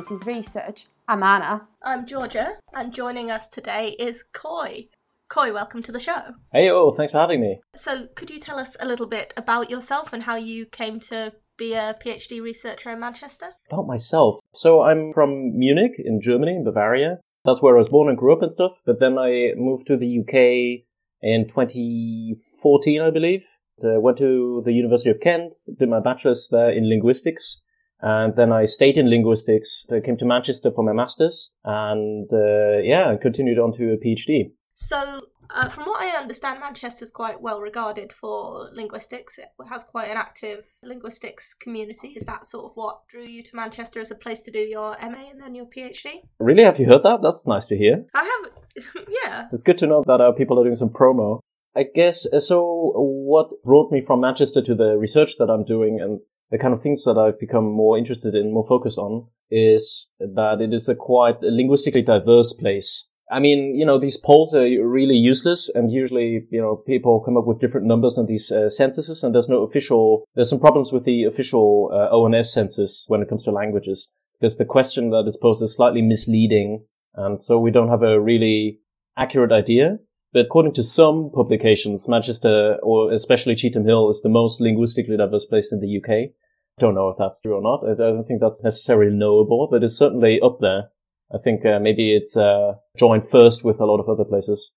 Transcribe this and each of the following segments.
episode of Humanities Research. I'm Anna. I'm Georgia, and joining us today is Coy. Coy, welcome to the show. Hey, oh, thanks for having me. So, could you tell us a little bit about yourself and how you came to be a PhD researcher in Manchester? About myself. So, I'm from Munich in Germany, in Bavaria. That's where I was born and grew up and stuff. But then I moved to the UK in 2014, I believe. I went to the University of Kent, did my bachelor's there in linguistics. And then I stayed in linguistics. I came to Manchester for my master's and, uh, yeah, continued on to a PhD. So, uh, from what I understand, Manchester's quite well regarded for linguistics. It has quite an active linguistics community. Is that sort of what drew you to Manchester as a place to do your MA and then your PhD? Really? Have you heard that? That's nice to hear. I have, yeah. It's good to know that uh, people are doing some promo. I guess uh, so. What brought me from Manchester to the research that I'm doing and the kind of things that I've become more interested in, more focused on, is that it is a quite linguistically diverse place. I mean, you know, these polls are really useless and usually, you know, people come up with different numbers on these uh, censuses and there's no official, there's some problems with the official uh, ONS census when it comes to languages because the question that is posed is slightly misleading and so we don't have a really accurate idea. But according to some publications, Manchester or especially Cheetham Hill is the most linguistically diverse place in the UK. Don't know if that's true or not. I don't think that's necessarily knowable, but it's certainly up there. I think uh, maybe it's uh, joined first with a lot of other places.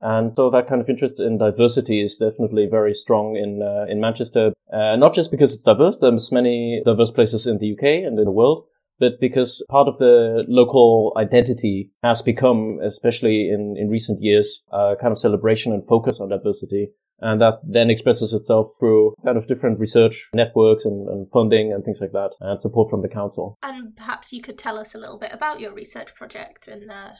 And so that kind of interest in diversity is definitely very strong in uh, in Manchester. Uh, not just because it's diverse, there's many diverse places in the UK and in the world, but because part of the local identity has become, especially in, in recent years, a kind of celebration and focus on diversity. And that then expresses itself through kind of different research networks and, and, funding and things like that, and support from the council. And perhaps you could tell us a little bit about your research project and uh,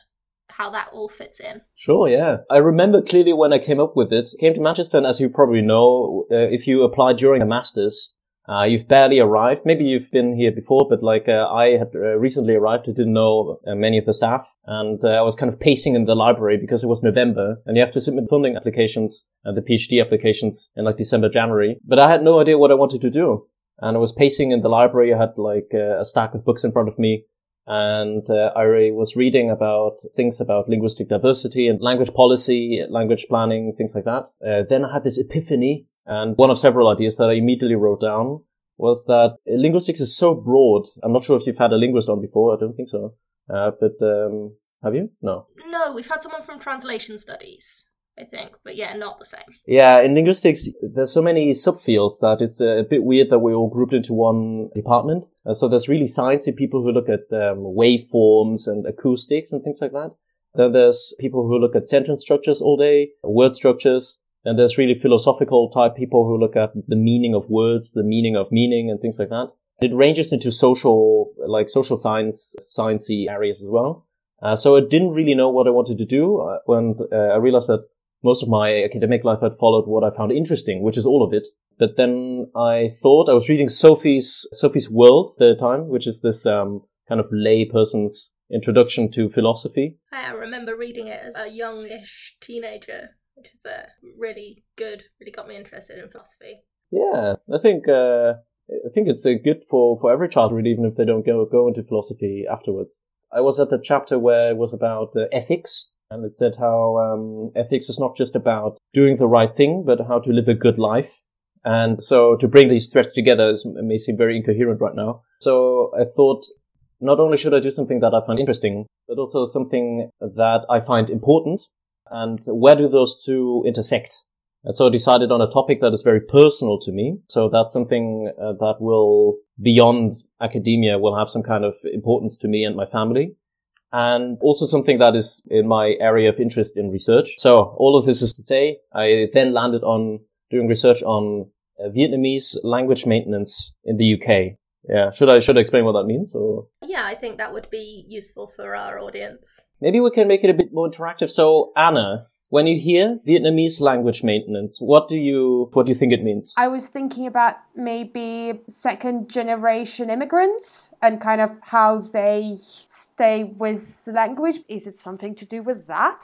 how that all fits in. Sure, yeah. I remember clearly when I came up with it. Came to Manchester, and as you probably know, uh, if you apply during a master's, uh, you've barely arrived. Maybe you've been here before, but like uh, I had uh, recently arrived, I didn't know uh, many of the staff, and uh, I was kind of pacing in the library because it was November, and you have to submit funding applications and the PhD applications in like December, January. But I had no idea what I wanted to do, and I was pacing in the library. I had like uh, a stack of books in front of me, and I was reading about things about linguistic diversity and language policy, language planning, things like that. then I had this epiphany and one of several ideas that I immediately wrote down was that linguistics is so broad. I'm not sure if you've had a linguist on before. I don't think so. Uh, but um, have you? No. No, we've had someone from translation studies. I think, but yeah, not the same. Yeah, in linguistics, there's so many subfields that it's a, bit weird that we're all grouped into one department. Uh, so there's really sciencey people who look at um, waveforms and acoustics and things like that. Then there's people who look at sentence structures all day, word structures, and there's really philosophical type people who look at the meaning of words, the meaning of meaning and things like that. It ranges into social, like social science, sciencey areas as well. Uh, so I didn't really know what I wanted to do uh, when uh, I realized that most of my academic life had followed what I found interesting, which is all of it. But then I thought I was reading Sophie's Sophie's World at the time, which is this um, kind of lay person's introduction to philosophy. I remember reading it as a youngish teenager which is uh, really good. Really got me interested in philosophy. Yeah, I think uh, I think it's uh, good for, for every child, really, even if they don't go go into philosophy afterwards. I was at the chapter where it was about uh, ethics, and it said how um, ethics is not just about doing the right thing, but how to live a good life. And so to bring these threads together is, may seem very incoherent right now. So I thought not only should I do something that I find interesting, but also something that I find important and where do those two intersect? And so I decided on a topic that is very personal to me. So that's something uh, that will, beyond academia, will have some kind of importance to me and my family. And also something that is in my area of interest in research. So all of this is to say, I then landed on doing research on uh, Vietnamese language maintenance in the UK. Yeah, should I should I explain what that means? Or yeah, I think that would be useful for our audience. Maybe we can make it a bit more interactive. So Anna, when you hear Vietnamese language maintenance, what do you what do you think it means? I was thinking about maybe second generation immigrants and kind of how they stay with the language. Is it something to do with that?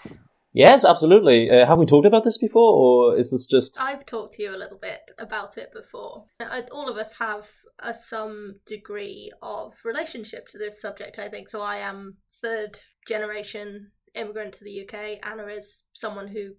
Yes, absolutely. Uh, have we talked about this before, or is this just? I've talked to you a little bit about it before. Uh, all of us have a some degree of relationship to this subject, I think. So I am third generation immigrant to the UK. Anna is someone who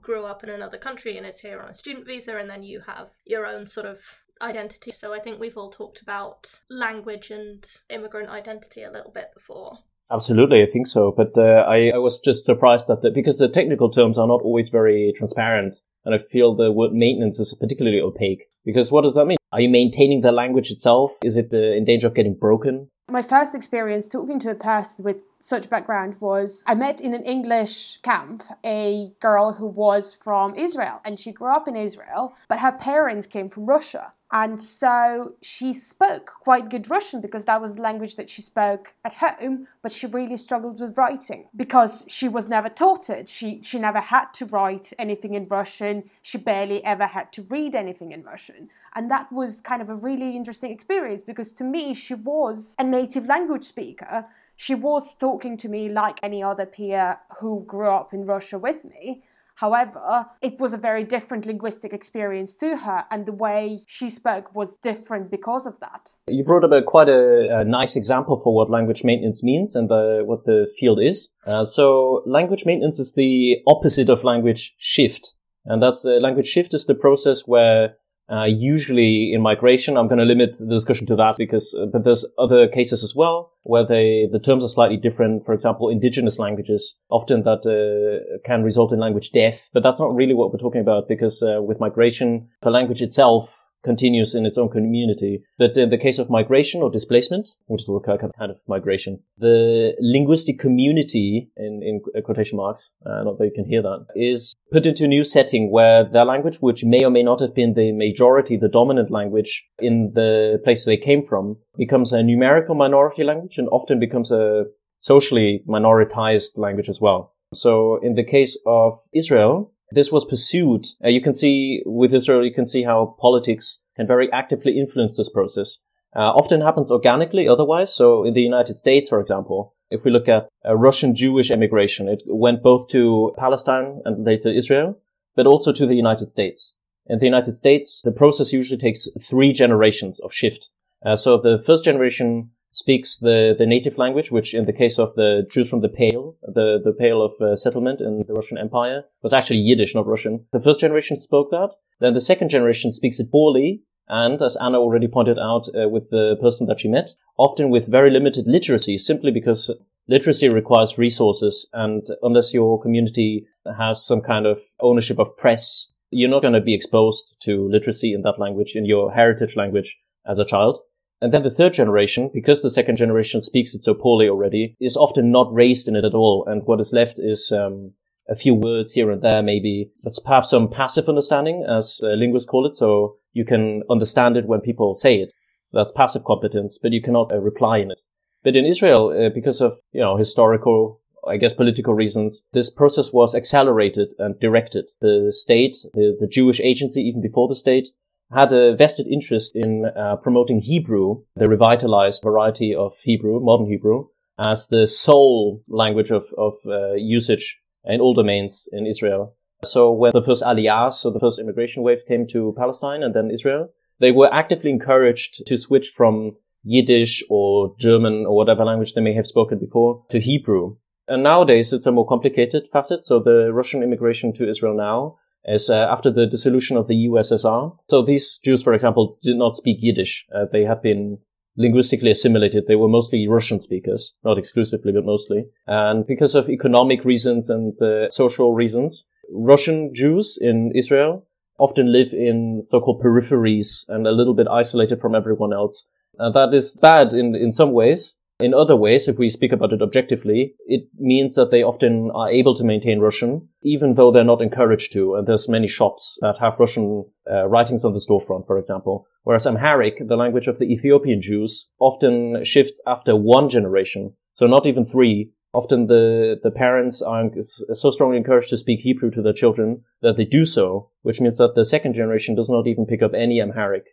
grew up in another country and is here on a student visa, and then you have your own sort of identity. So I think we've all talked about language and immigrant identity a little bit before. Absolutely, I think so. But uh, I, I was just surprised that the, because the technical terms are not always very transparent, and I feel the word maintenance is particularly opaque. Because what does that mean? Are you maintaining the language itself? Is it in danger of getting broken? My first experience talking to a person with such background was I met in an English camp a girl who was from Israel and she grew up in Israel, but her parents came from Russia. And so she spoke quite good Russian because that was the language that she spoke at home, but she really struggled with writing because she was never taught it. She, she never had to write anything in Russian. She barely ever had to read anything in Russian. And that was kind of a really interesting experience because to me, she was a native language speaker. She was talking to me like any other peer who grew up in Russia with me However, it was a very different linguistic experience to her, and the way she spoke was different because of that. You brought up a, quite a, a nice example for what language maintenance means and the, what the field is. Uh, so, language maintenance is the opposite of language shift. And that's uh, language shift is the process where uh, usually in migration, I'm going to limit the discussion to that because, uh, but there's other cases as well where they, the terms are slightly different. For example, indigenous languages, often that uh, can result in language death, but that's not really what we're talking about because uh, with migration, the language itself continues in its own community. But in the case of migration or displacement, which is a kind of migration, the linguistic community, in, in quotation marks, uh, not that you can hear that, is put into a new setting where their language, which may or may not have been the majority, the dominant language in the place they came from, becomes a numerical minority language and often becomes a socially minoritized language as well. So in the case of Israel, this was pursued. Uh, you can see with Israel, you can see how politics can very actively influence this process. Uh, often happens organically otherwise. So in the United States, for example, if we look at uh, Russian Jewish immigration, it went both to Palestine and later Israel, but also to the United States. In the United States, the process usually takes three generations of shift. Uh, so the first generation speaks the, the native language, which in the case of the Jews from the Pale, the, the Pale of uh, settlement in the Russian Empire, was actually Yiddish, not Russian. The first generation spoke that. Then the second generation speaks it poorly, and as Anna already pointed out uh, with the person that she met, often with very limited literacy, simply because literacy requires resources, and unless your community has some kind of ownership of press, you're not going to be exposed to literacy in that language, in your heritage language as a child. And then the third generation, because the second generation speaks it so poorly already, is often not raised in it at all. And what is left is um, a few words here and there, maybe. That's perhaps some passive understanding, as uh, linguists call it. So you can understand it when people say it. That's passive competence, but you cannot uh, reply in it. But in Israel, uh, because of you know historical, I guess political reasons, this process was accelerated and directed. The state, the, the Jewish agency, even before the state, had a vested interest in uh, promoting Hebrew, the revitalized variety of Hebrew, modern Hebrew, as the sole language of, of uh, usage in all domains in Israel. So when the first aliyah, so the first immigration wave came to Palestine and then Israel, they were actively encouraged to switch from Yiddish or German or whatever language they may have spoken before to Hebrew. And nowadays it's a more complicated facet. So the Russian immigration to Israel now is uh, after the dissolution of the USSR. So these Jews, for example, did not speak Yiddish. Uh, they had been linguistically assimilated. They were mostly Russian speakers, not exclusively, but mostly. And because of economic reasons and uh, social reasons, Russian Jews in Israel often live in so-called peripheries and a little bit isolated from everyone else. Uh, that is bad in, in some ways, in other ways, if we speak about it objectively, it means that they often are able to maintain Russian, even though they're not encouraged to. And there's many shops that have Russian uh, writings on the storefront, for example. Whereas Amharic, the language of the Ethiopian Jews, often shifts after one generation. So not even three. Often the, the parents are so strongly encouraged to speak Hebrew to their children that they do so, which means that the second generation does not even pick up any Amharic.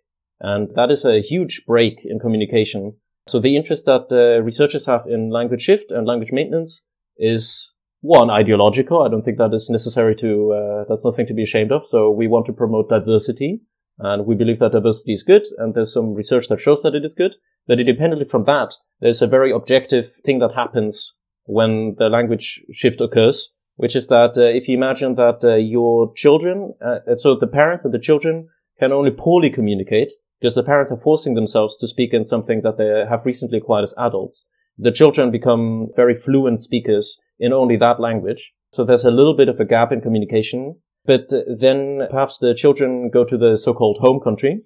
And that is a huge break in communication so the interest that researchers have in language shift and language maintenance is one ideological. I don't think that is necessary to, uh, that's nothing to be ashamed of. So we want to promote diversity and we believe that diversity is good. And there's some research that shows that it is good. But independently from that, there's a very objective thing that happens when the language shift occurs, which is that uh, if you imagine that uh, your children, uh, so the parents and the children can only poorly communicate because the parents are forcing themselves to speak in something that they have recently acquired as adults. The children become very fluent speakers in only that language. So there's a little bit of a gap in communication. But then perhaps the children go to the so-called home country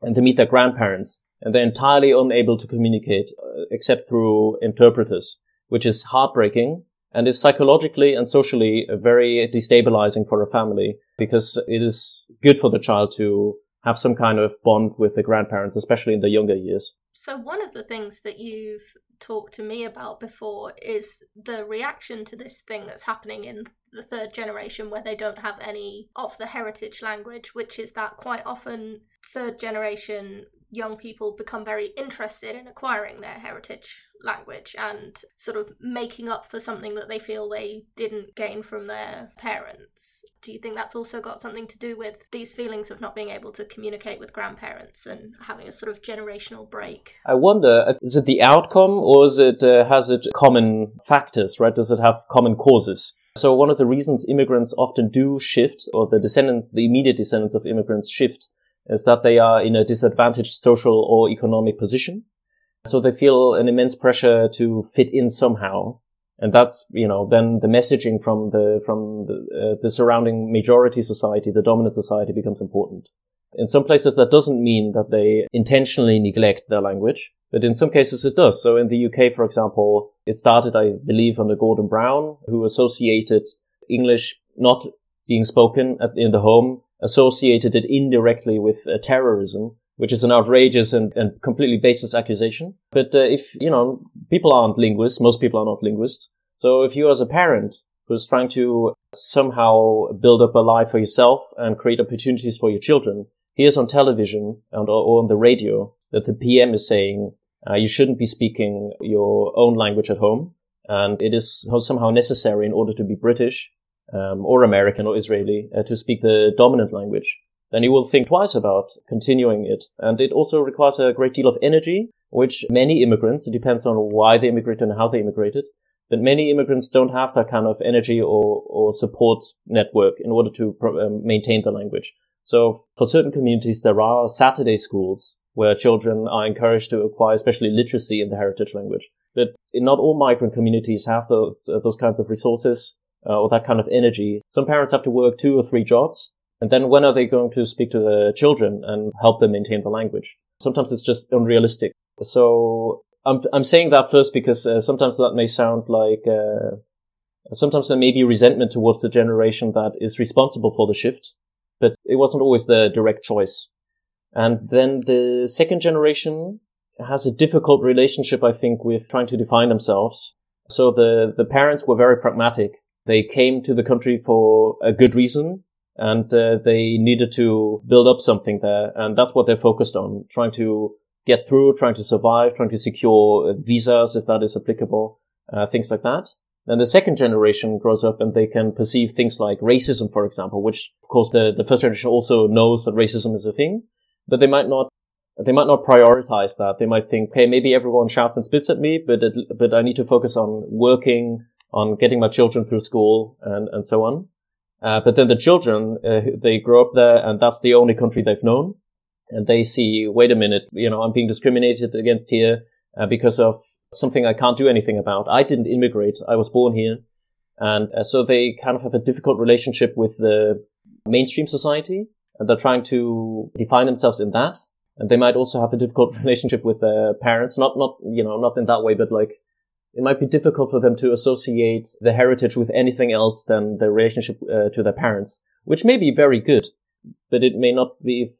and to meet their grandparents and they're entirely unable to communicate uh, except through interpreters, which is heartbreaking and is psychologically and socially very destabilizing for a family because it is good for the child to have some kind of bond with the grandparents, especially in the younger years. So, one of the things that you've talked to me about before is the reaction to this thing that's happening in the third generation where they don't have any of the heritage language, which is that quite often third generation young people become very interested in acquiring their heritage language and sort of making up for something that they feel they didn't gain from their parents. Do you think that's also got something to do with these feelings of not being able to communicate with grandparents and having a sort of generational break? I wonder, uh, is it the outcome or is it uh, has it common factors, right? Does it have common causes? So one of the reasons immigrants often do shift, or the descendants, the immediate descendants of immigrants shift, is that they are in a disadvantaged social or economic position. So they feel an immense pressure to fit in somehow. And that's, you know, then the messaging from the, from the, uh, the surrounding majority society, the dominant society becomes important. In some places that doesn't mean that they intentionally neglect their language, but in some cases it does. So in the UK, for example, it started, I believe, under Gordon Brown, who associated English not being spoken at, in the home associated it indirectly with uh, terrorism, which is an outrageous and, and completely baseless accusation. But uh, if, you know, people aren't linguists, most people are not linguists. So if you as a parent who's trying to somehow build up a life for yourself and create opportunities for your children, hears on television and or on the radio that the PM is saying uh, you shouldn't be speaking your own language at home, and it is somehow necessary in order to be British um, or American or Israeli uh, to speak the dominant language, then you will think twice about continuing it. And it also requires a great deal of energy, which many immigrants, it depends on why they immigrated and how they immigrated, but many immigrants don't have that kind of energy or, or support network in order to pro- um, maintain the language. So for certain communities, there are Saturday schools where children are encouraged to acquire especially literacy in the heritage language. But not all migrant communities have those, uh, those kinds of resources uh, or that kind of energy. Some parents have to work two or three jobs. And then when are they going to speak to the children and help them maintain the language? Sometimes it's just unrealistic. So I'm, I'm saying that first because uh, sometimes that may sound like, uh, sometimes there may be resentment towards the generation that is responsible for the shift, but it wasn't always the direct choice. And then the second generation has a difficult relationship, I think, with trying to define themselves. So the, the parents were very pragmatic they came to the country for a good reason and uh, they needed to build up something there. And that's what they're focused on, trying to get through, trying to survive, trying to secure uh, visas if that is applicable, uh, things like that. Then the second generation grows up and they can perceive things like racism, for example, which of course the, the first generation also knows that racism is a thing, but they might not they might not prioritize that. They might think, hey, maybe everyone shouts and spits at me, but it, but I need to focus on working, on getting my children through school and, and so on. Uh, but then the children, uh, they grow up there and that's the only country they've known. And they see, wait a minute, you know, I'm being discriminated against here uh, because of something I can't do anything about. I didn't immigrate. I was born here. And uh, so they kind of have a difficult relationship with the mainstream society and they're trying to define themselves in that. And they might also have a difficult relationship with their parents, not, not, you know, not in that way, but like it might be difficult for them to associate the heritage with anything else than the relationship uh, to their parents, which may be very good, but it may not be,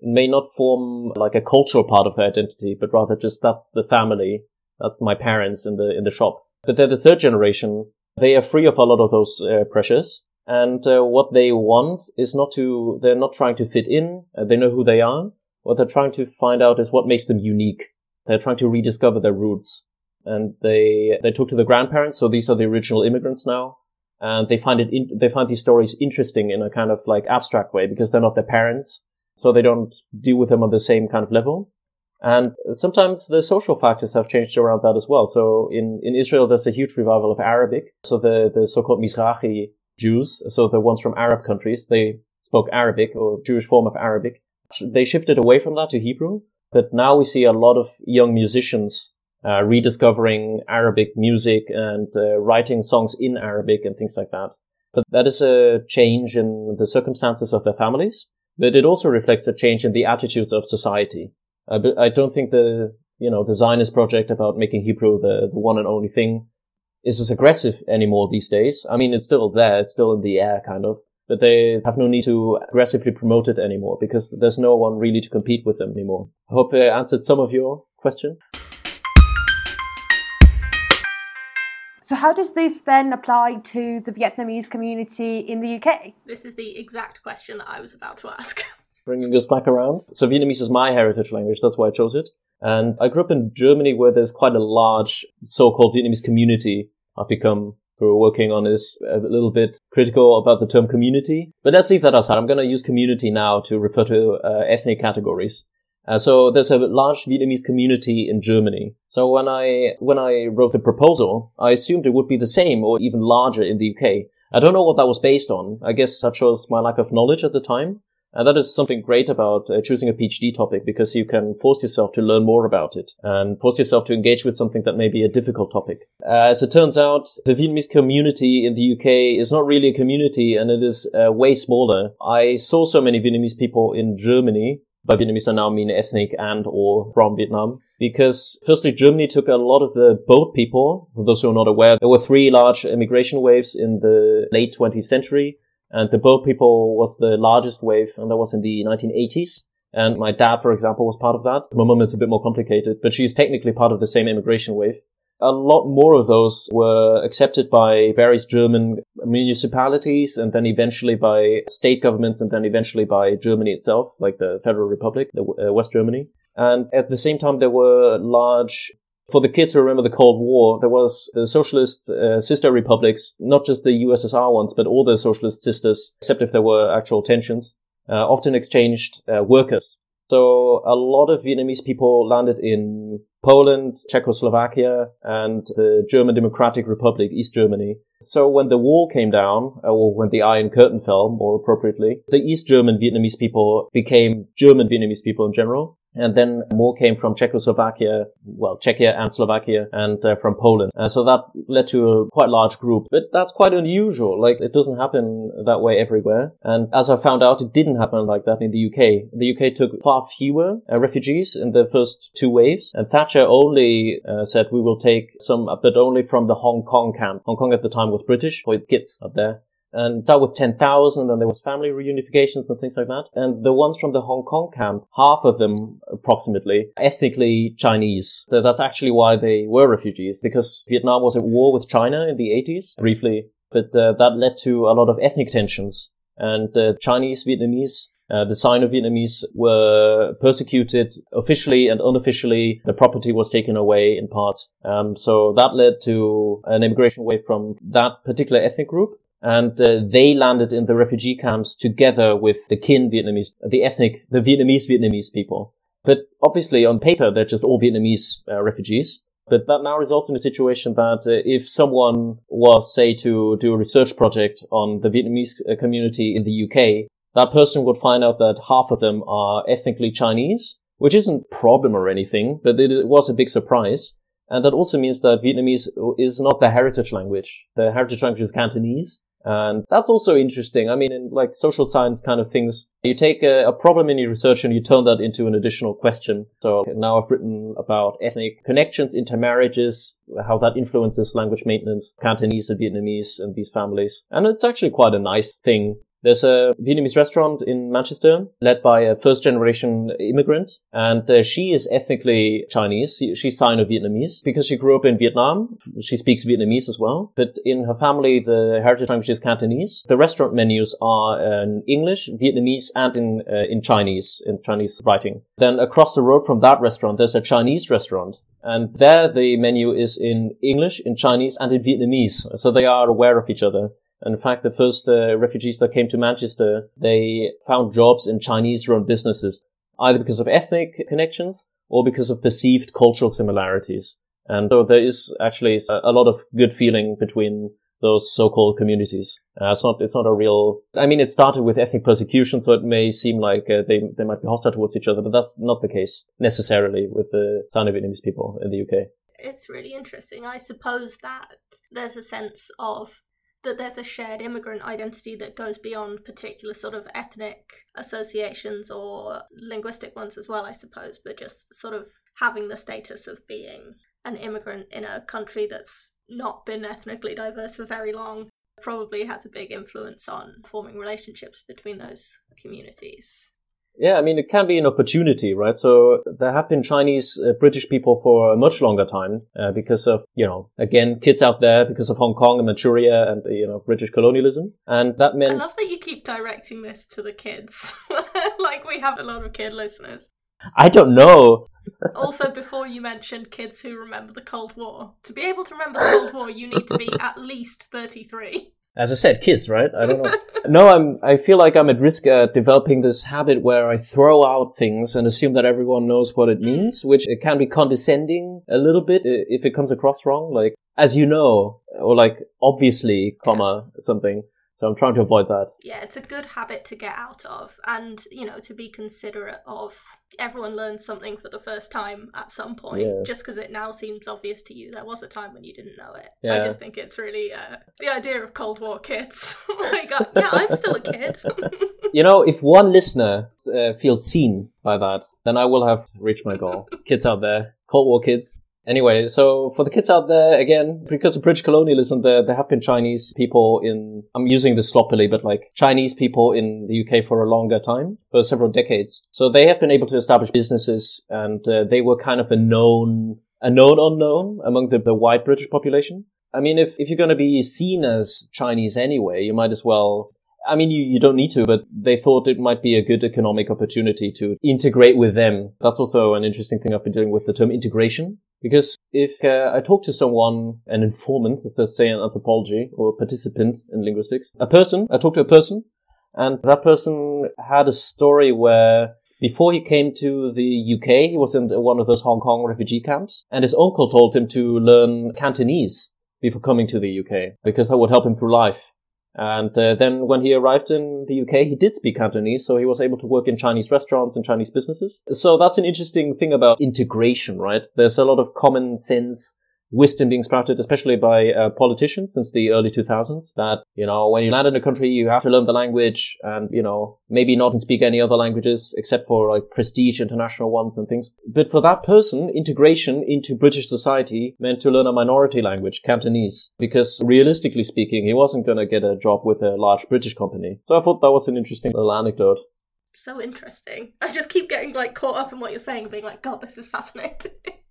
may not form like a cultural part of their identity, but rather just that's the family, that's my parents in the in the shop. But they're the third generation. They are free of a lot of those uh, pressures, and uh, what they want is not to. They're not trying to fit in. Uh, they know who they are. What they're trying to find out is what makes them unique. They're trying to rediscover their roots and they they talk to the grandparents. So these are the original immigrants now, and they find it in, they find these stories interesting in a kind of like abstract way because they're not their parents, so they don't deal with them on the same kind of level. And sometimes the social factors have changed around that as well. So in, in Israel, there's a huge revival of Arabic. So the, the so-called Mizrahi Jews, so the ones from Arab countries, they spoke Arabic or Jewish form of Arabic. They shifted away from that to Hebrew. But now we see a lot of young musicians uh, rediscovering Arabic music and uh, writing songs in Arabic and things like that. But that is a change in the circumstances of their families. But it also reflects a change in the attitudes of society. I don't think the you know the Zionist project about making Hebrew the, the one and only thing is as aggressive anymore these days. I mean, it's still there, it's still in the air, kind of but they have no need to aggressively promote it anymore because there's no one really to compete with them anymore. I hope I answered some of your question. So, how does this then apply to the Vietnamese community in the UK? This is the exact question that I was about to ask. Bringing us back around. So, Vietnamese is my heritage language, that's why I chose it. And I grew up in Germany where there's quite a large so called Vietnamese community. I've become we're working on is a little bit critical about the term community. But let's leave that aside. I'm going to use community now to refer to uh, ethnic categories. Uh, so there's a large Vietnamese community in Germany. So when I when I wrote the proposal, I assumed it would be the same or even larger in the UK. I don't know what that was based on. I guess that shows my lack of knowledge at the time. And that is something great about uh, choosing a PhD topic because you can force yourself to learn more about it and force yourself to engage with something that may be a difficult topic. Uh, as it turns out, the Vietnamese community in the UK is not really a community and it is uh, way smaller. I saw so many Vietnamese people in Germany. By Vietnamese, I now mean ethnic and or from Vietnam because firstly, Germany took a lot of the boat people. For those who are not aware, there were three large immigration waves in the late 20th century. And the boat people was the largest wave, and that was in the 1980s. And my dad, for example, was part of that. My mum is a bit more complicated, but she's technically part of the same immigration wave. A lot more of those were accepted by various German municipalities and then eventually by state governments and then eventually by Germany itself, like the Federal Republic, the, uh, West Germany. And at the same time, there were large for the kids who remember the Cold War, there was the socialist uh, sister republics, not just the USSR ones, but all the socialist sisters, except if there were actual tensions, uh, often exchanged uh, workers. So a lot of Vietnamese people landed in Poland, Czechoslovakia, and the German Democratic Republic, East Germany. So when the wall came down, uh, or when the Iron Curtain fell, more appropriately, the East German Vietnamese people became German Vietnamese people in general. And then more came from Czechoslovakia, well, Czechia and Slovakia, and uh, from Poland. So that led to a quite large group. But that's quite unusual. Like, it doesn't happen that way everywhere. And as I found out, it didn't happen like that in the UK. The UK took far fewer uh, refugees in the first two waves. And Thatcher only uh, said, we will take some, but only from the Hong Kong camp. Hong Kong at the time was British, for kids up there and that was 10,000 and there was family reunifications and things like that. And the ones from the Hong Kong camp, half of them approximately ethnically Chinese. So that's actually why they were refugees because Vietnam was at war with China in the 80s briefly, but uh, that led to a lot of ethnic tensions and the Chinese Vietnamese uh, the Sino-Vietnamese were persecuted officially and unofficially. The property was taken away in parts. Um, so that led to an immigration wave from that particular ethnic group and uh, they landed in the refugee camps together with the Kinh Vietnamese, the ethnic, the Vietnamese Vietnamese people. But obviously, on paper, they're just all Vietnamese uh, refugees. But that now results in a situation that uh, if someone was, say, to do a research project on the Vietnamese uh, community in the UK, that person would find out that half of them are ethnically Chinese, which isn't a problem or anything, but it was a big surprise. And that also means that Vietnamese is not the heritage language. The heritage language is Cantonese. And that's also interesting. I mean, in like social science kind of things, you take a, a, problem in your research and you turn that into an additional question. So now I've written about ethnic connections, intermarriages, how that influences language maintenance, Cantonese and Vietnamese and these families. And it's actually quite a nice thing There's a Vietnamese restaurant in Manchester led by a first generation immigrant and uh, she is ethnically Chinese. She's Sino-Vietnamese because she grew up in Vietnam. She speaks Vietnamese as well, but in her family, the heritage language is Cantonese. The restaurant menus are in English, Vietnamese and in, uh, in Chinese, in Chinese writing. Then across the road from that restaurant, there's a Chinese restaurant and there the menu is in English, in Chinese and in Vietnamese. So they are aware of each other. In fact, the first uh, refugees that came to Manchester, they found jobs in Chinese-run businesses, either because of ethnic connections or because of perceived cultural similarities. And so there is actually a lot of good feeling between those so-called communities. Uh, it's not, it's not a real, I mean, it started with ethnic persecution, so it may seem like uh, they, they might be hostile towards each other, but that's not the case necessarily with the Sino-Vietnamese people in the UK. It's really interesting. I suppose that there's a sense of that there's a shared immigrant identity that goes beyond particular sort of ethnic associations or linguistic ones as well, I suppose, but just sort of having the status of being an immigrant in a country that's not been ethnically diverse for very long probably has a big influence on forming relationships between those communities. Yeah, I mean, it can be an opportunity, right? So there have been Chinese uh, British people for a much longer time uh, because of, you know, again, kids out there because of Hong Kong and Manchuria and, you know, British colonialism. And that meant. I love that you keep directing this to the kids. like we have a lot of kid listeners. I don't know. also, before you mentioned kids who remember the Cold War, to be able to remember the Cold War, you need to be at least 33. As I said, kids, right? I don't know. no, I'm. I feel like I'm at risk at developing this habit where I throw out things and assume that everyone knows what it means, which it can be condescending a little bit if it comes across wrong, like as you know, or like obviously, comma something. So I'm trying to avoid that. Yeah, it's a good habit to get out of, and you know, to be considerate of. Everyone learns something for the first time at some point, yeah. just because it now seems obvious to you. There was a time when you didn't know it. Yeah. I just think it's really uh, the idea of Cold War kids. like, uh, yeah, I'm still a kid. you know, if one listener uh, feels seen by that, then I will have reached my goal. kids out there, Cold War kids, Anyway, so for the kids out there, again, because of British colonialism, there, there have been Chinese people in, I'm using this sloppily, but like Chinese people in the UK for a longer time, for several decades. So they have been able to establish businesses and uh, they were kind of a known, a known unknown among the, the white British population. I mean, if, if you're going to be seen as Chinese anyway, you might as well I mean, you, you don't need to, but they thought it might be a good economic opportunity to integrate with them. That's also an interesting thing I've been doing with the term integration. Because if uh, I talk to someone, an informant, let's say in anthropology, or participant in linguistics, a person, I talk to a person, and that person had a story where before he came to the UK, he was in one of those Hong Kong refugee camps, and his uncle told him to learn Cantonese before coming to the UK, because that would help him through life. And uh, then when he arrived in the UK, he did speak Cantonese, so he was able to work in Chinese restaurants and Chinese businesses. So that's an interesting thing about integration, right? There's a lot of common sense wisdom being sprouted, especially by uh, politicians since the early 2000s, that, you know, when you land in a country, you have to learn the language and, you know, maybe not speak any other languages except for like prestige international ones and things. But for that person, integration into British society meant to learn a minority language, Cantonese, because realistically speaking, he wasn't going to get a job with a large British company. So I thought that was an interesting little anecdote so interesting. I just keep getting like caught up in what you're saying, being like, God, this is fascinating.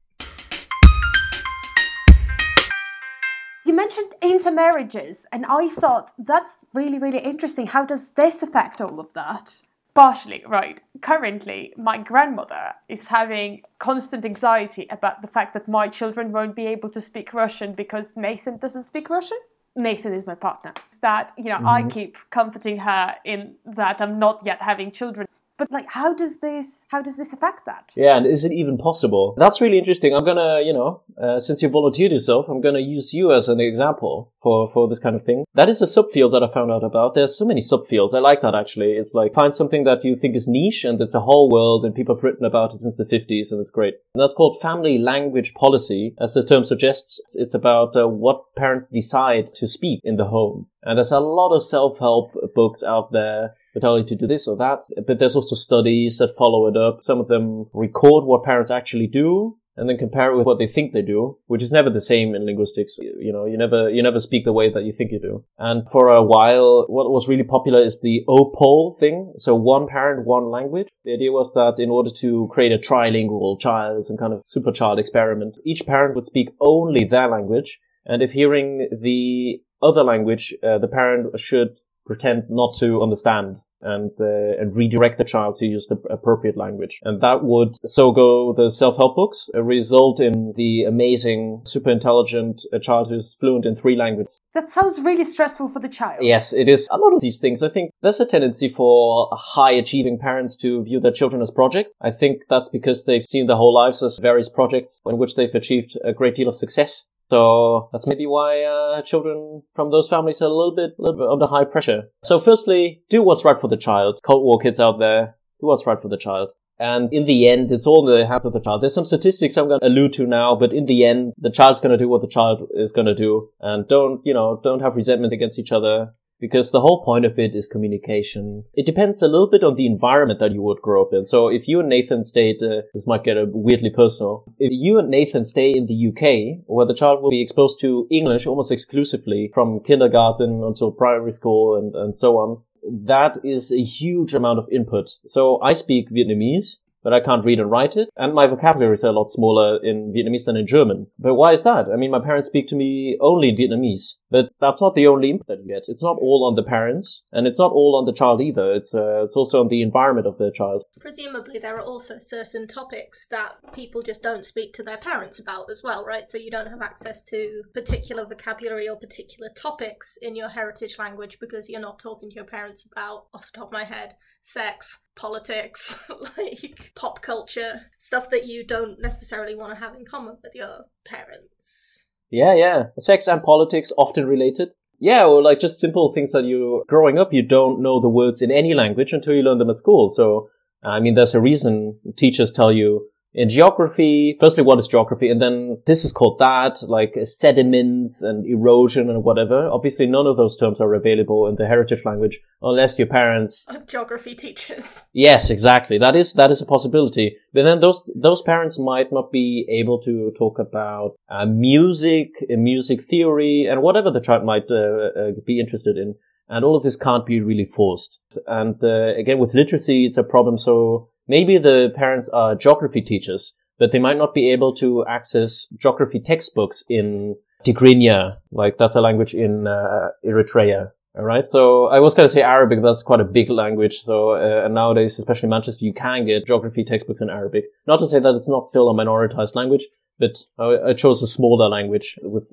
You mentioned intermarriages, and I thought that's really, really interesting. How does this affect all of that? Partially, right. Currently, my grandmother is having constant anxiety about the fact that my children won't be able to speak Russian because Nathan doesn't speak Russian. Nathan is my partner. That, you know, mm-hmm. I keep comforting her in that I'm not yet having children. But like, how does this how does this affect that? Yeah, and is it even possible? That's really interesting. I'm gonna, you know, uh, since you volunteered yourself, I'm gonna use you as an example for for this kind of thing. That is a subfield that I found out about. There's so many subfields. I like that actually. It's like find something that you think is niche and it's a whole world and people have written about it since the 50s and it's great. And that's called family language policy, as the term suggests. It's about uh, what parents decide to speak in the home. And there's a lot of self-help books out there you to do this or that. But there's also studies that follow it up. Some of them record what parents actually do. and then compare it with what they think they do, which is never the same in linguistics. You know, you never, you never speak the way that you think you do. And for a while, what was really popular is the OPOL thing. So one parent, one language. The idea was that in order to create a trilingual child, some kind of super child experiment, each parent would speak only their language. And if hearing the other language, uh, the parent should pretend not to understand and uh, and redirect the child to use the appropriate language. And that would so go the self-help books uh, result in the amazing, super intelligent uh, child who's fluent in three languages. That sounds really stressful for the child. Yes, it is. A lot of these things, I think there's a tendency for high achieving parents to view their children as projects. I think that's because they've seen their whole lives as various projects in which they've achieved a great deal of success. So that's maybe why uh, children from those families are a little bit, little bit under high pressure. So firstly, do what's right for the child. Cold War kids out there, do what's right for the child. And in the end, it's all in the hands of the child. There's some statistics I'm going to allude to now, but in the end, the child's going to do what the child is going to do. And don't, you know, don't have resentment against each other because the whole point of it is communication. It depends a little bit on the environment that you would grow up in. So if you and Nathan stayed, uh, this might get weirdly personal. If you and Nathan stay in the UK, where the child will be exposed to English almost exclusively from kindergarten until primary school and, and so on, that is a huge amount of input. So I speak Vietnamese but I can't read and write it. And my vocabulary is a lot smaller in Vietnamese than in German. But why is that? I mean, my parents speak to me only in Vietnamese, but that's not the only input that you get. It's not all on the parents, and it's not all on the child either. It's uh, it's also on the environment of the child. Presumably, there are also certain topics that people just don't speak to their parents about as well, right? So you don't have access to particular vocabulary or particular topics in your heritage language because you're not talking to your parents about, off the top of my head, sex, politics, like pop culture, stuff that you don't necessarily want to have in common with your parents. Yeah, yeah. Sex and politics often related. Yeah, or like just simple things that you, growing up, you don't know the words in any language until you learn them at school. So, I mean, there's a reason teachers tell you, in geography, firstly, what is geography? And then this is called that, like sediments and erosion and whatever. Obviously, none of those terms are available in the heritage language unless your parents are geography teachers. Yes, exactly. That is, that is a possibility. But then those, those parents might not be able to talk about uh, music, uh, music theory, and whatever the child might uh, uh, be interested in. And all of this can't be really forced. And uh, again, with literacy, it's a problem. So Maybe the parents are geography teachers, but they might not be able to access geography textbooks in Tigrinya, like that's a language in uh, Eritrea. All right. So I was going to say Arabic. That's quite a big language. So uh, nowadays, especially in Manchester, you can get geography textbooks in Arabic. Not to say that it's not still a minoritized language, but I, chose a smaller language with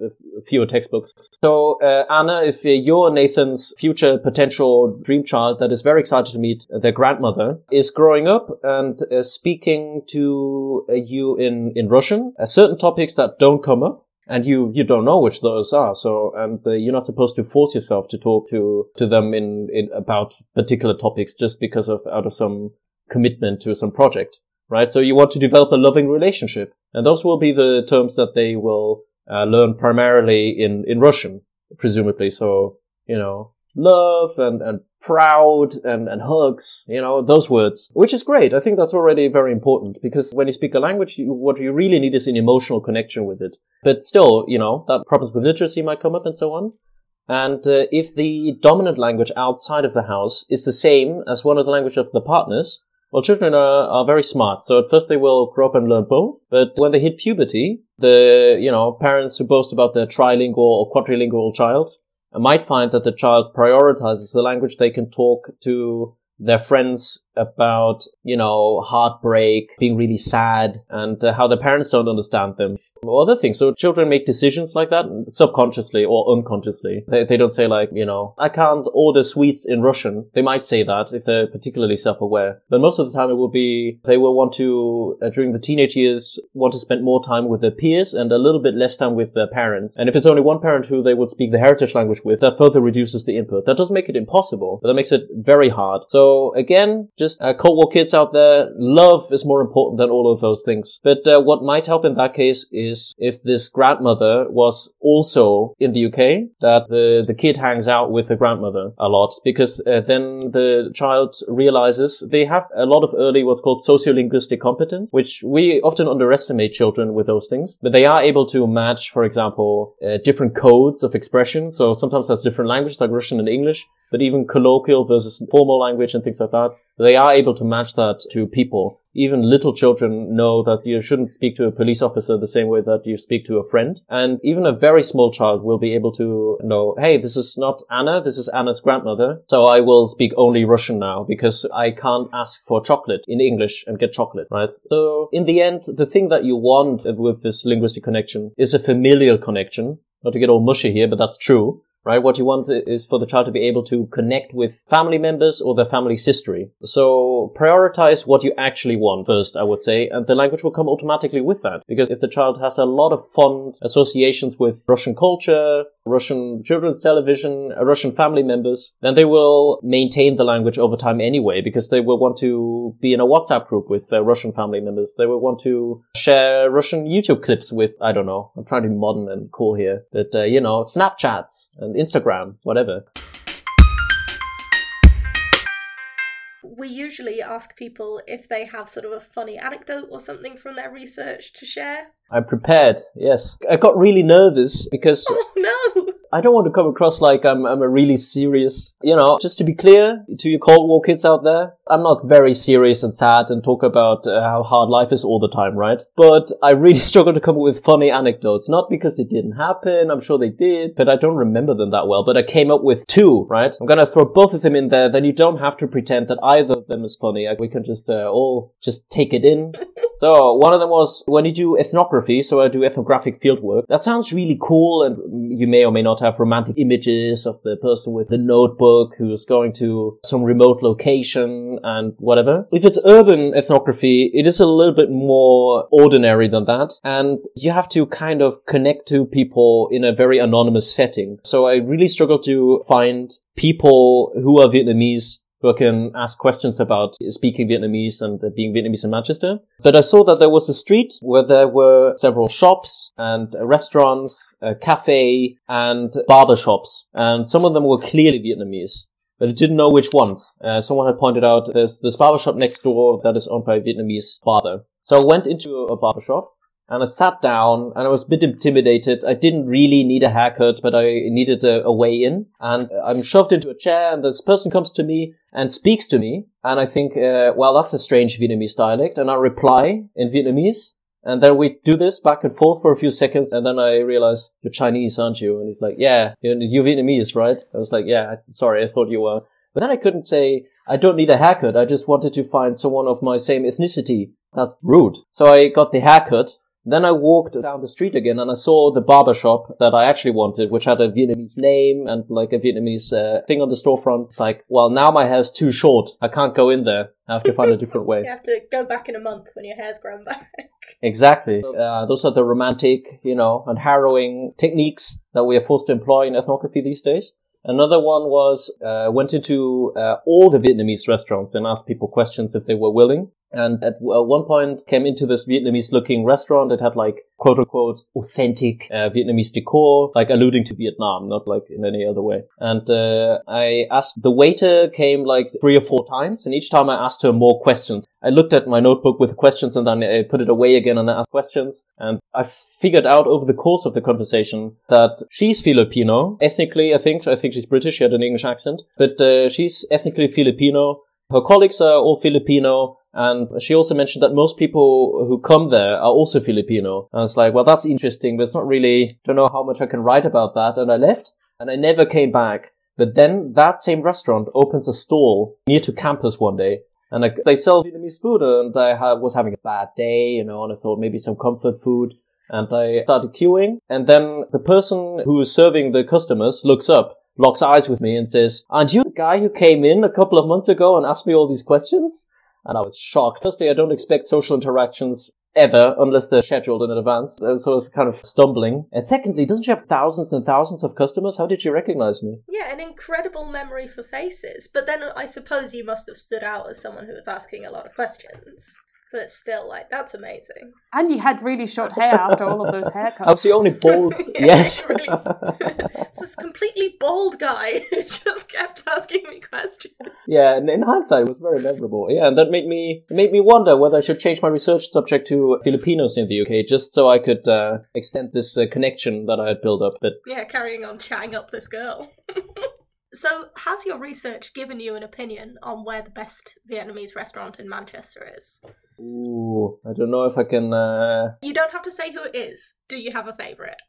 fewer textbooks. So, uh, Anna, if you're Nathan's future potential dream child that is very excited to meet their grandmother, is growing up and uh, speaking to uh, you in, in Russian, uh, certain topics that don't come up, and you you don't know which those are. So and uh, you're not supposed to force yourself to talk to to them in in about particular topics just because of out of some commitment to some project right? So you want to develop a loving relationship, and those will be the terms that they will uh, learn primarily in in Russian, presumably. So you know, love and and proud and and hugs, you know, those words, which is great. I think that's already very important because when you speak a language, you, what you really need is an emotional connection with it. But still, you know, that problems with literacy might come up and so on. And uh, if the dominant language outside of the house is the same as one of the language of the partners, well, children are, are very smart. So at first they will grow up and learn both. But when they hit puberty, the, you know, parents who boast about their trilingual or quadrilingual child might find that the child prioritizes the language they can talk to their friends about, you know, heartbreak, being really sad, and uh, how their parents don't understand them other things. So children make decisions like that subconsciously or unconsciously. They, they don't say like, you know, I can't order sweets in Russian. They might say that if they're particularly self-aware. But most of the time it will be, they will want to, uh, during the teenage years, want to spend more time with their peers and a little bit less time with their parents. And if it's only one parent who they would speak the heritage language with, that further reduces the input. That doesn't make it impossible, but that makes it very hard. So again, just uh, Cold War kids out there, love is more important than all of those things. But uh, what might help in that case is is if this grandmother was also in the UK, that the, the kid hangs out with the grandmother a lot because uh, then the child realizes they have a lot of early what's called sociolinguistic competence, which we often underestimate children with those things, but they are able to match, for example, uh, different codes of expression. So sometimes that's different languages like Russian and English, but even colloquial versus formal language and things like that. They are able to match that to people. Even little children know that you shouldn't speak to a police officer the same way that you speak to a friend. And even a very small child will be able to know, hey, this is not Anna, this is Anna's grandmother. So I will speak only Russian now because I can't ask for chocolate in English and get chocolate, right? So in the end, the thing that you want with this linguistic connection is a familial connection. Not to get all mushy here, but that's true right? What you want is for the child to be able to connect with family members or their family's history. So prioritize what you actually want first, I would say, and the language will come automatically with that. Because if the child has a lot of fond associations with Russian culture, Russian children's television, uh, Russian family members, then they will maintain the language over time anyway, because they will want to be in a WhatsApp group with their Russian family members. They will want to share Russian YouTube clips with, I don't know, I'm trying to be modern and cool here, but, uh, you know, Snapchats and Instagram, whatever. We usually ask people if they have sort of a funny anecdote or something from their research to share. I'm prepared, yes. I got really nervous because Oh no! I don't want to come across like I'm, I'm a really serious, you know, just to be clear to you Cold War kids out there, I'm not very serious and sad and talk about uh, how hard life is all the time, right? But I really struggle to come up with funny anecdotes, not because they didn't happen, I'm sure they did, but I don't remember them that well, but I came up with two, right? I'm gonna throw both of them in there, then you don't have to pretend that either of them is funny, like we can just uh, all just take it in. So one of them was when you do ethnography, so I do ethnographic fieldwork. That sounds really cool, and you may or may not have romantic images of the person with the notebook who's going to some remote location and whatever. If it's urban ethnography, it is a little bit more ordinary than that, and you have to kind of connect to people in a very anonymous setting. So I really struggle to find people who are Vietnamese who can ask questions about speaking Vietnamese and being Vietnamese in Manchester. But I saw that there was a street where there were several shops and restaurants, a cafe and barber shops. And some of them were clearly Vietnamese. But I didn't know which ones. Uh, someone had pointed out there's this barber shop next door that is owned by a Vietnamese father. So I went into a barber shop and I sat down and I was a bit intimidated. I didn't really need a haircut, but I needed a, a, way in. And I'm shoved into a chair and this person comes to me and speaks to me. And I think, uh, well, that's a strange Vietnamese dialect. And I reply in Vietnamese. And then we do this back and forth for a few seconds. And then I realize, you're Chinese, aren't you? And he's like, yeah, you're, you're Vietnamese, right? I was like, yeah, sorry, I thought you were. But then I couldn't say, I don't need a haircut. I just wanted to find someone of my same ethnicity. That's rude. So I got the haircut then I walked down the street again and I saw the barber shop that I actually wanted, which had a Vietnamese name and like a Vietnamese uh, thing on the storefront. It's like, well, now my hair's too short. I can't go in there. I have to find a different way. you have to go back in a month when your hair's grown back. exactly. Uh, those are the romantic, you know, and harrowing techniques that we are forced to employ in ethnography these days. Another one was uh, went into uh, all the Vietnamese restaurants and asked people questions if they were willing. And at one point came into this Vietnamese looking restaurant. It had like quote unquote authentic uh, Vietnamese decor, like alluding to Vietnam, not like in any other way. And uh, I asked the waiter came like three or four times, and each time I asked her more questions. I looked at my notebook with questions and then I put it away again and I asked questions. And I figured out over the course of the conversation that she's Filipino. Ethnically, I think, I think she's British. She had an English accent, but uh, she's ethnically Filipino. Her colleagues are all Filipino. And she also mentioned that most people who come there are also Filipino. And I was like, well, that's interesting, but it's not really, don't know how much I can write about that. And I left and I never came back. But then that same restaurant opens a stall near to campus one day and I, they sell Vietnamese food and I was having a bad day, you know, and I thought maybe some comfort food. And I started queuing and then the person who is serving the customers looks up locks eyes with me and says, Aren't you the guy who came in a couple of months ago and asked me all these questions? And I was shocked. Firstly, I don't expect social interactions ever unless they're scheduled in advance. Uh, so I was kind of stumbling. And secondly, doesn't she have thousands and thousands of customers? How did she recognize me? Yeah, an incredible memory for faces. But then I suppose you must have stood out as someone who was asking a lot of questions. But still, like that's amazing. And you had really short hair after all of those haircuts. I was the only bald. Yeah, yes. really. this completely bald guy who just kept asking me questions. yeah, and in hindsight, it was very memorable. Yeah, and that made me it made me wonder whether I should change my research subject to Filipinos in the UK, just so I could uh, extend this uh, connection that I had built up. But Yeah, carrying on chatting up this girl. So, has your research given you an opinion on where the best Vietnamese restaurant in Manchester is? ooh, I don't know if I can. Uh... You don't have to say who it is. Do you have a favourite?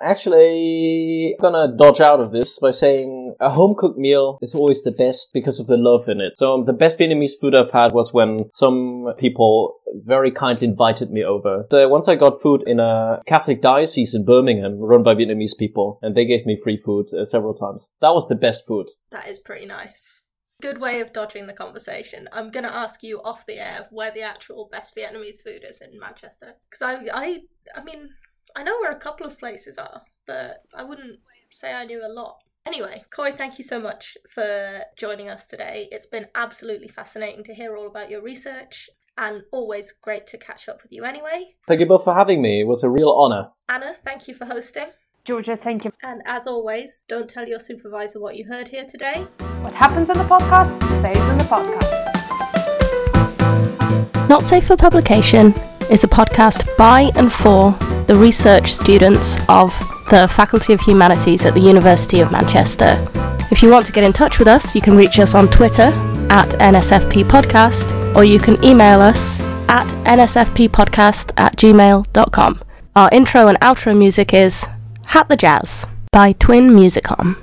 Actually, I'm gonna dodge out of this by saying a home cooked meal is always the best because of the love in it. So um, the best Vietnamese food I've had was when some people very kindly invited me over. So once I got food in a Catholic diocese in Birmingham run by Vietnamese people and they gave me free food uh, several times. That was the best food. That is pretty nice. Good way of dodging the conversation. I'm gonna ask you off the air where the actual best Vietnamese food is in Manchester. Because I, I, I mean, I know where a couple of places are, but I wouldn't say I knew a lot. Anyway, Koi, thank you so much for joining us today. It's been absolutely fascinating to hear all about your research, and always great to catch up with you anyway. Thank you both for having me. It was a real honor. Anna, thank you for hosting. Georgia, thank you. And as always, don't tell your supervisor what you heard here today. What happens on the podcast stays on the podcast. Not Safe for Publication is a podcast by and for the research students of the Faculty of Humanities at the University of Manchester. If you want to get in touch with us, you can reach us on Twitter at NSFP Podcast or you can email us at nsfppodcast at gmail.com. Our intro and outro music is Hat the Jazz by Twin Musicom.